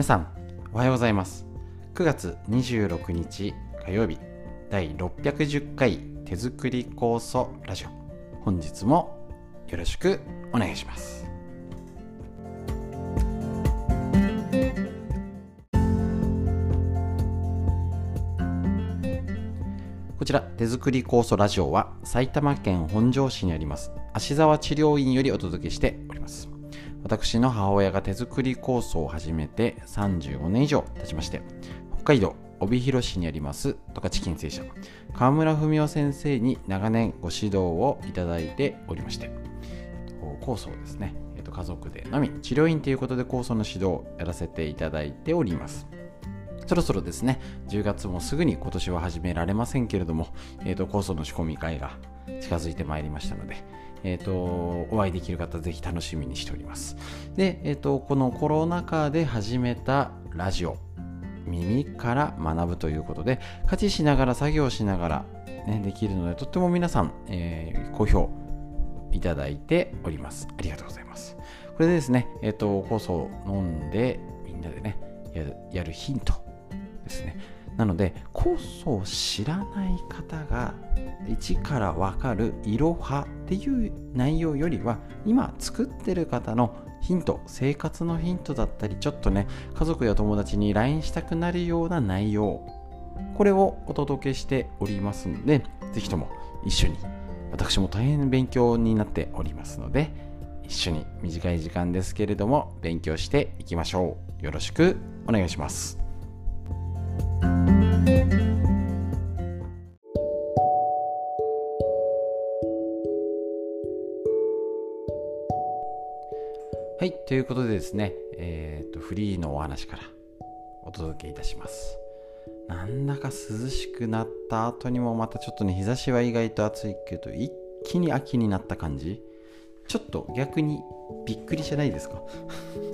皆さんおはようございます。9月26日火曜日第610回手作り酵素ラジオ。本日もよろしくお願いします。こちら手作り酵素ラジオは埼玉県本庄市にあります芦沢治療院よりお届けしております。私の母親が手作り酵素を始めて35年以上経ちまして北海道帯広市にあります十勝金星社。川村文夫先生に長年ご指導をいただいておりまして酵素をですね、家族でのみ治療院ということで酵素の指導をやらせていただいております。そろそろですね10月もすぐに今年は始められませんけれども、えー、と酵素の仕込み会が近づいてまいりましたのでえーと、お会いできる方ぜひ楽しみにしております。で、えーと、このコロナ禍で始めたラジオ耳から学ぶということで家事しながら作業しながら、ね、できるのでとっても皆さん、えー、好評いただいております。ありがとうございます。これでですねえっ、ー、と酵素を飲んでみんなでねやるやるヒントですね。なので酵素を知らない方が一から分かるいろはっていう内容よりは今作ってる方のヒント生活のヒントだったりちょっとね家族や友達に LINE したくなるような内容これをお届けしておりますので是非とも一緒に私も大変勉強になっておりますので一緒に短い時間ですけれども勉強していきましょう。よろしくお願いします。ということでですね、えーと、フリーのお話からお届けいたします。なんだか涼しくなった後にもまたちょっとね、日差しは意外と暑いけど、一気に秋になった感じちょっと逆にびっくりじゃないですか？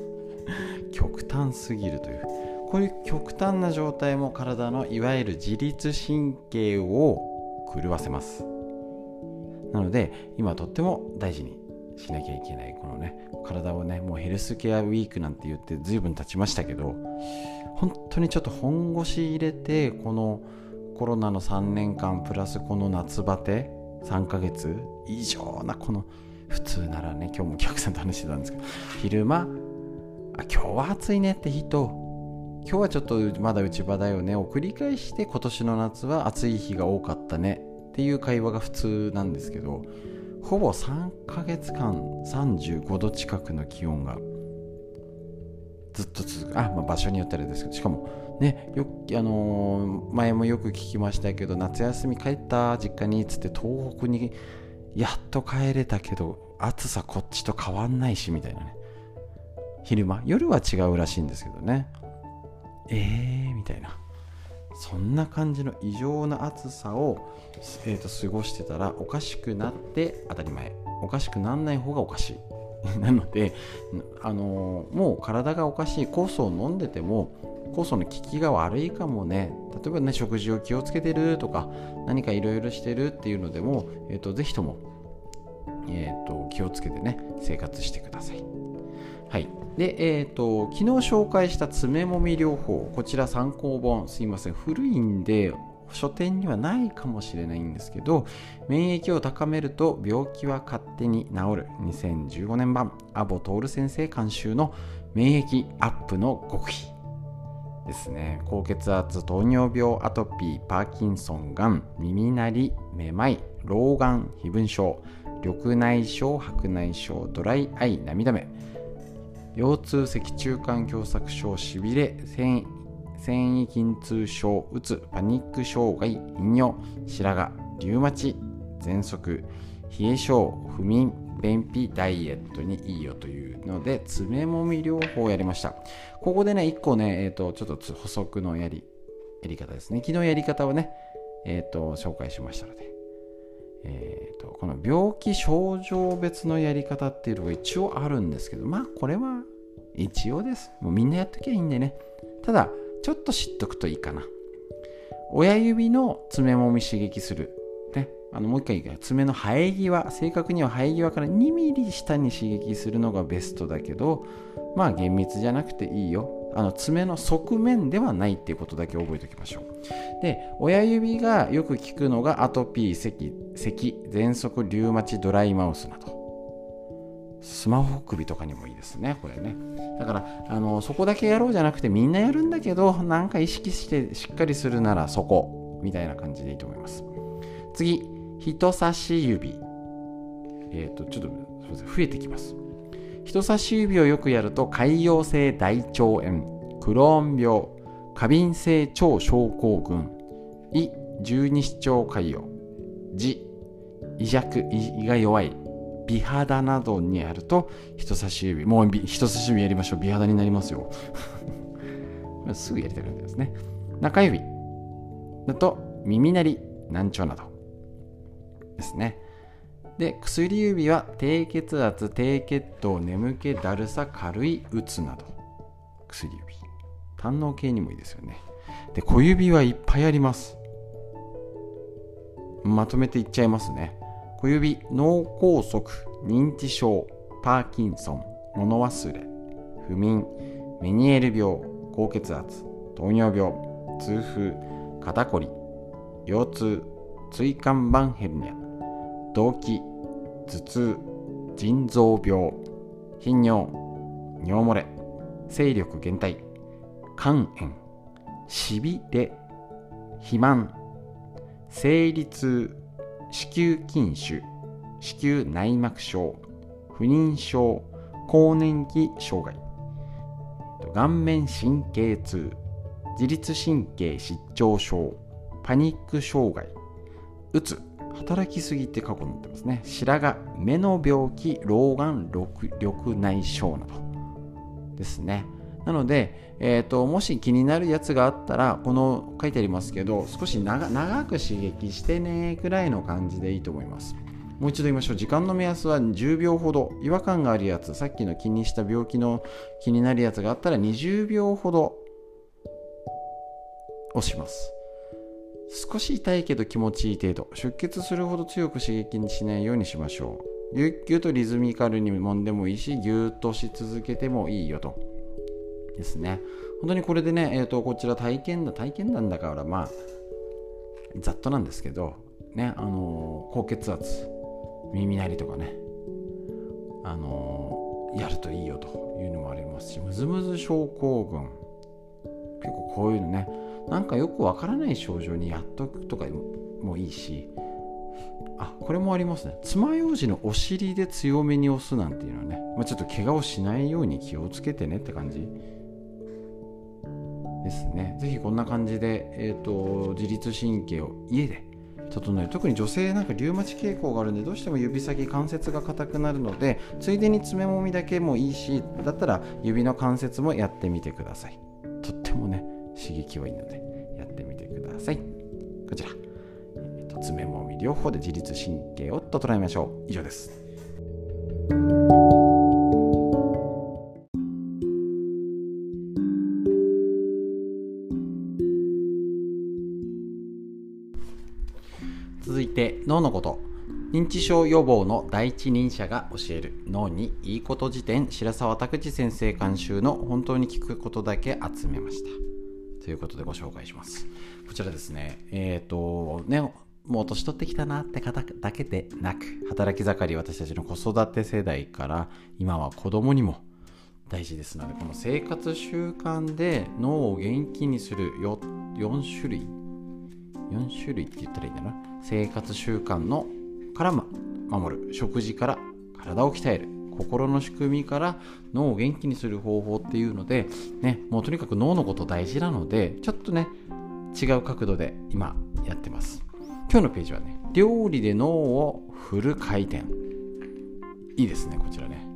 極端すぎるという。こういう極端な状態も体のいわゆる自律神経を狂わせます。なので、今とっても大事にしなきゃいけないこのね体をねもうヘルスケアウィークなんて言って随分経ちましたけど本当にちょっと本腰入れてこのコロナの3年間プラスこの夏バテ3ヶ月異常なこの普通ならね今日もお客さんと話してたんですけど昼間あ今日は暑いねって人今日はちょっとまだ内場だよねを繰り返して今年の夏は暑い日が多かったねっていう会話が普通なんですけどほぼ3ヶ月間35度近くの気温がずっと続く。あ、まあ、場所によってあれですけどしかもねよあのー、前もよく聞きましたけど夏休み帰った実家にっつって東北にやっと帰れたけど暑さこっちと変わんないしみたいなね。昼間夜は違うらしいんですけどね。えーみたいな。そんな感じの異常な暑さを、えーと、過ごしてたらおかしくなって当たり前。おかしくならない方がおかしい。なので、あのー、もう体がおかしい。酵素を飲んでても酵素の効きが悪いかもね。例えばね食事を気をつけてるとか何かいろいろしてるっていうのでも、えーと、ぜひとも、えーと気をつけてね生活してください。はい。で、えーと、昨日紹介した爪もみ療法こちら参考本すいません。古いんで書店にはないかもしれないんですけど免疫を高めると病気は勝手に治る。2015年版アボトール先生監修の免疫アップの極秘。ですね。高血圧糖尿病アトピーパーキンソンがん耳鳴りめまい老眼非分症緑内障白内障ドライアイ涙目。腰痛脊柱管狭窄症しびれ繊維筋痛症うつパニック障害頻尿白髪リウマチ喘息冷え性不眠便秘ダイエットにいいよというので爪もみ療法をやりました。ここでね1個ね、えーと、ちょっと補足のやりやり方ですね。昨日やり方をね、えーと、紹介しましたので。え、この病気症状別のやり方っていうのが一応あるんですけどまあこれは一応です。もうみんなやっときゃいいんでね。ただちょっと知っとくといいかな。親指の爪もみ刺激する。ね。あのもう一回言う爪の生え際正確には生え際から2ミリ下に刺激するのがベストだけどまあ厳密じゃなくていいよ。あの爪の側面ではないっていうことだけ覚えておきましょう。で親指がよく効くのがアトピー咳咳喘息リウマチドライマウスなど。スマホ首とかにもいいですねこれね。だからあのそこだけやろうじゃなくてみんなやるんだけどなんか意識してしっかりするならそこみたいな感じでいいと思います。次人差し指。えっ、ー、とちょっとすいません増えてきます。人差し指をよくやると潰瘍性大腸炎クローン病過敏性腸症候群胃十二指腸潰瘍痔胃弱胃が弱い美肌などにあると人差し指もう人差し指やりましょう。美肌になりますよ。すぐやりたくなりますね。中指。だと耳鳴り難聴など。ですね。で薬指は低血圧低血糖眠気だるさ軽いうつなど。薬指。胆の系にもいいですよね。で小指はいっぱいあります。まとめていっちゃいますね。小指脳梗塞認知症パーキンソン物忘れ不眠メニエール病高血圧糖尿病痛風肩こり腰痛椎間板ヘルニア。動悸頭痛腎臓病頻尿尿漏れ精力減退肝炎しびれ肥満生理痛子宮筋腫子宮内膜症不妊症更年期障害顔面神経痛自律神経失調症パニック障害うつ働きすぎって過去に載ってますね。白髪目の病気老眼緑内障など。ですね。なので、えーと、もし気になるやつがあったらこの書いてありますけど少し長く刺激してねくらいの感じでいいと思います。もう一度言いましょう。時間の目安は10秒ほど。違和感があるやつさっきの気にした病気の気になるやつがあったら20秒ほど押します。少し痛いけど気持ちいい程度。出血するほど強く刺激にしないようにしましょう。ぎゅっぎゅっとリズミカルに揉んでもいいしぎゅっとし続けてもいいよと。ですね。本当にこれでね、えーと、こちら体験だ、体験談だから、まあ、ざっとなんですけど、ね、あのー、高血圧、耳鳴りとかね、あのー、やるといいよというのもありますし、ムズムズ症候群、結構こういうのね、なんかよくわからない症状にやっとくとかもいいし、あこれもありますね。爪楊枝のお尻で強めに押すなんていうのはね、まあ、ちょっと怪我をしないように気をつけてねって感じ。ですね。ぜひこんな感じで、えーと、自律神経を家で整える。特に女性なんかリウマチ傾向があるんでどうしても指先関節が硬くなるのでついでに爪もみだけもいいしだったら指の関節もやってみてください。とってもね刺激はいいのでやってみてください。こちら、えーと、爪もみ両方で自律神経を整えましょう。以上です。て脳のこと。認知症予防の第一人者が教える脳にいいこと辞典。白沢拓司先生監修の本当に聞くことだけ集めました。ということでご紹介します。こちらですね。えっ、ー、とねもう年取ってきたなって方だけでなく働き盛り私たちの子育て世代から今は子供にも大事ですのでこの生活習慣で脳を元気にする 4, 4種類4種類って言ったらいいんだな。生活習慣のから、守る。食事から体を鍛える。心の仕組みから脳を元気にする方法っていうので、ね、もうとにかく脳のこと大事なのでちょっとね違う角度で今やってます。今日のページはね料理で脳をフル回転。いいですねこちらね。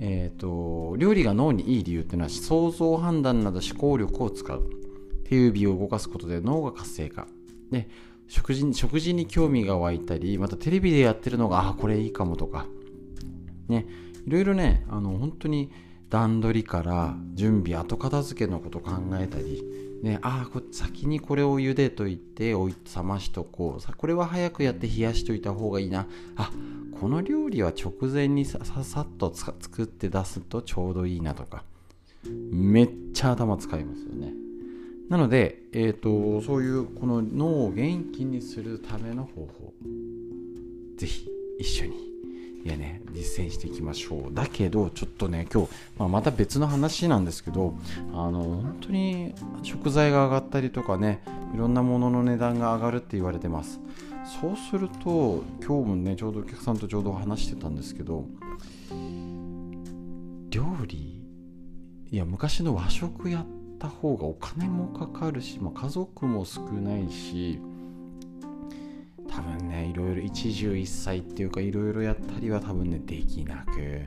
えっ、ー、と料理が脳にいい理由っていうのは想像判断など思考力を使う。手指を動かすことで脳が活性化。で食事に食事に興味が湧いたりまたテレビでやってるのがあこれいいかもとかねいろいろねあの本当に段取りから準備後片付けのこと考えたりね、ああ先にこれを茹でといて冷ましとこうさこれは早くやって冷やしといた方がいいな。あこの料理は直前にささっと作って出すとちょうどいいなとか。めっちゃ頭使いますよね。なので、えーと、そういうこの脳を元気にするための方法。ぜひ一緒に。いやね実践していきましょう。だけどちょっとね今日、まあ、また別の話なんですけどあの本当に食材が上がったりとかねいろんなものの値段が上がるって言われてます。そうすると今日もねちょうどお客さんとちょうど話してたんですけど料理いや昔の和食やった方がお金もかかるし、まあ、家族も少ないし多分ねいろいろ一汁一菜っていうかいろいろやったりは多分ねできなく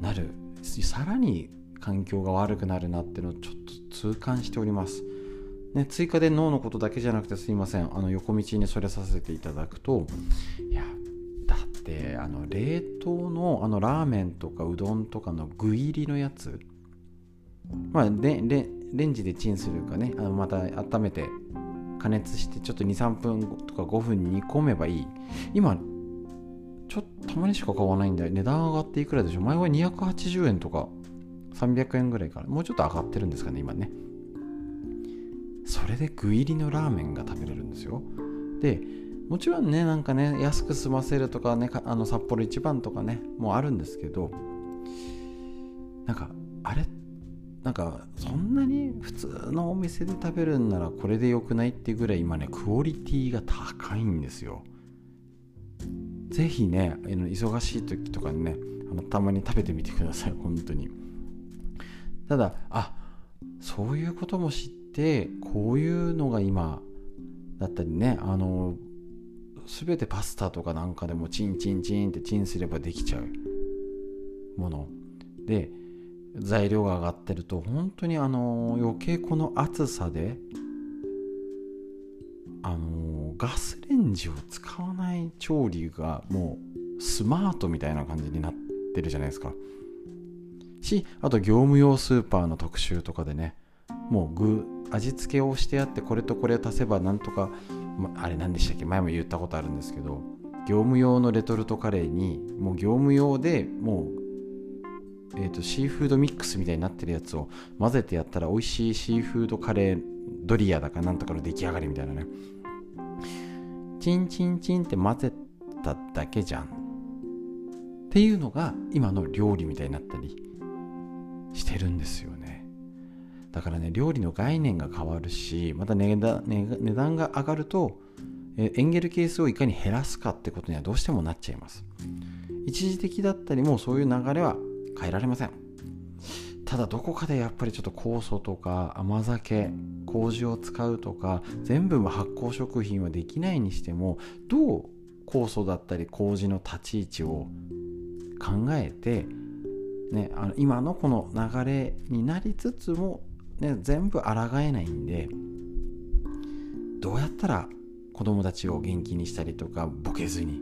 なる。さらに環境が悪くなるなっていうのをちょっと痛感しております。ね、追加で脳のことだけじゃなくてすいません。あの横道にそれさせていただくといやだってあの冷凍のあのラーメンとかうどんとかの具入りのやつまあレンジでチンするかね。あのまた温めて加熱してちょっと23分とか5分煮込めばいい。今ちょっとたまにしか買わないんで値段上がっていくらでしょ。前は280円とか300円ぐらいからもうちょっと上がってるんですかね今ね。それで具入りのラーメンが食べれるんですよ。でもちろんねなんかね安く済ませるとかねあの札幌一番とかねもうあるんですけどなんかあれなんかそんなに普通のお店で食べるんならこれで良くないっていうぐらい今ねクオリティが高いんですよ。ぜひね忙しい時とかにねあのたまに食べてみてください本当に。ただあそういうことも知ってこういうのが今だったりねあの全てパスタとかなんかでもチンチンチンってチンすればできちゃうもの。で材料が上がってると本当にあの余計この暑さであのガスレンジを使わない調理がもうスマートみたいな感じになってるじゃないですか。しあと業務用スーパーの特集とかでねもう具味付けをしてあってこれとこれを足せばなんとか、まあれ何でしたっけ？前も言ったことあるんですけど業務用のレトルトカレーにもう業務用でもうえーと、シーフードミックスみたいになってるやつを混ぜてやったら美味しいシーフードカレードリアだかなんとかの出来上がりみたいなね。チンチンチンって混ぜただけじゃん。っていうのが今の料理みたいになったりしてるんですよね。だからね料理の概念が変わるしまた値段値段が上がるとエンゲル係数をいかに減らすかってことにはどうしてもなっちゃいます。一時的だったりもそういう流れは変えられません。ただどこかでやっぱりちょっと酵素とか甘酒麹を使うとか全部発酵食品はできないにしてもどう酵素だったり麹の立ち位置を考えて、ね、あの今のこの流れになりつつも、ね、全部抗えないんでどうやったら子供たちを元気にしたりとかボケずに、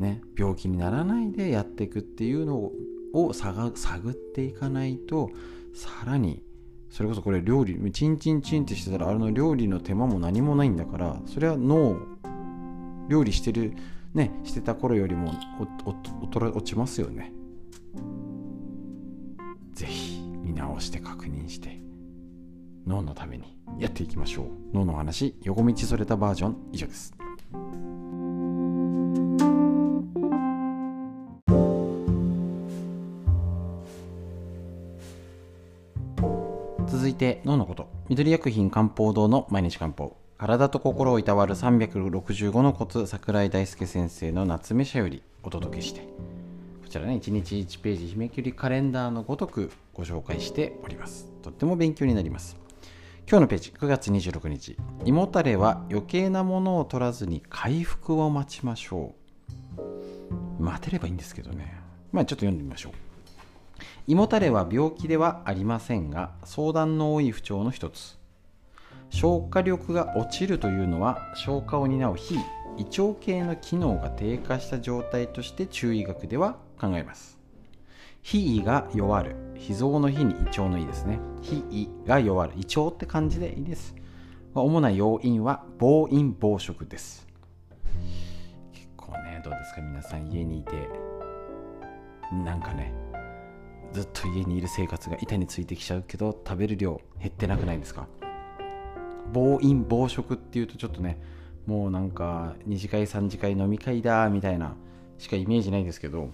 ね、病気にならないでやっていくっていうのをを探っていかないとさらにそれこそこれ料理チンチンチンってしてたらあれの料理の手間も何もないんだからそれは脳料理してるねしてた頃よりも落ちますよね。是非見直して確認して脳のためにやっていきましょう。脳の話横道それたバージョン。以上です。て脳のこと。緑薬品漢方堂の毎日漢方。体と心をいたわる365のコツ桜井大輔先生の夏目社よりお届けしてこちらね1日1ページ日めくりカレンダーのごとくご紹介しております。とっても勉強になります。今日のページ9月26日胃もたれは余計なものを取らずに回復を待ちましょう。待てればいいんですけどね。まあちょっと読んでみましょう胃もたれは病気ではありませんが相談の多い不調の一つ。消化力が落ちるというのは消化を担う非胃腸系の機能が低下した状態として中医学では考えます。非胃が弱る。脾臓の日に胃腸の胃ですね。非胃が弱る。胃腸って感じでいいです。主な要因は暴飲暴食です。結構ねどうですか？皆さん家にいて。なんかねずっと家にいる生活が板についてきちゃうけど食べる量減ってなくないですか？暴飲暴食っていうとちょっとねもうなんか2次会3次会飲み会だみたいなしかイメージないんですけど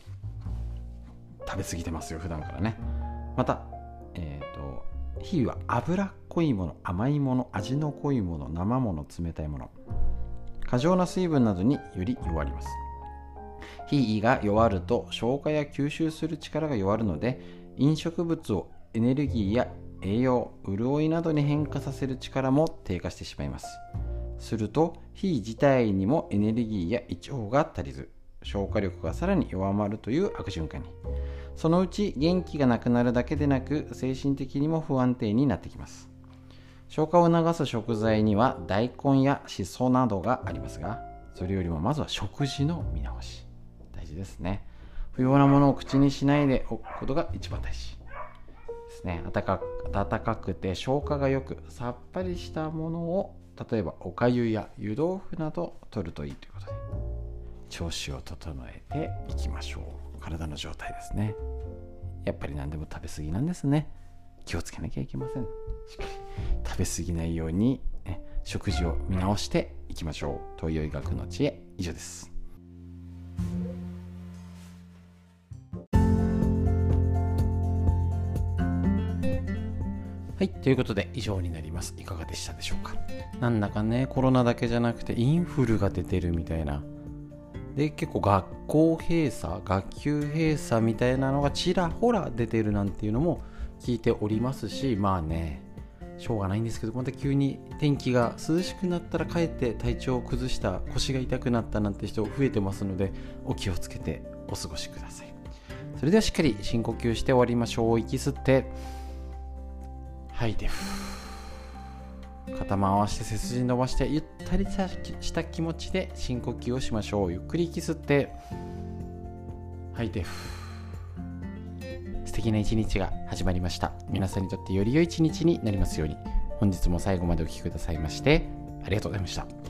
食べ過ぎてますよ普段からね。またえっ、ー、と火は脂っこいもの甘いもの味の濃いもの生もの冷たいもの。過剰な水分などにより弱ります。火が弱ると消化や吸収する力が弱るので飲食物をエネルギーや栄養潤いなどに変化させる力も低下してしまいます。すると火自体にもエネルギーや胃腸が足りず消化力がさらに弱まるという悪循環に。そのうち元気がなくなるだけでなく精神的にも不安定になってきます。消化を促す食材には大根やしそなどがありますがそれよりもまずは食事の見直し。ですね。不要なものを口にしないでおくことが一番大事ですね。暖か暖かくて消化がよくさっぱりしたものを例えばおかゆや湯豆腐など取るといいということで調子を整えていきましょう。体の状態ですね。やっぱり何でも食べ過ぎなんですね。気をつけなきゃいけません。しっかり食べ過ぎないように、ね、食事を見直していきましょう。東洋医学の知恵以上です。はい、ということで以上になります。いかがでしたでしょうか？なんだかね、コロナだけじゃなくてインフルが出てるみたいな。で、結構学校閉鎖、学級閉鎖みたいなのがちらほら出てるなんていうのも聞いておりますし、まあね、しょうがないんですけど、また急に天気が涼しくなったらかえって体調を崩した腰が痛くなったなんて人増えてますので、お気をつけてお過ごしください。それではしっかり深呼吸して終わりましょう。息吸って、吐いて肩回して背筋伸ばしてゆったりした気持ちで深呼吸をしましょう。ゆっくり息吸って吐いて素敵な一日が始まりました。皆さんにとってより良い一日になりますように。本日も最後までお聴きくださいましてありがとうございました。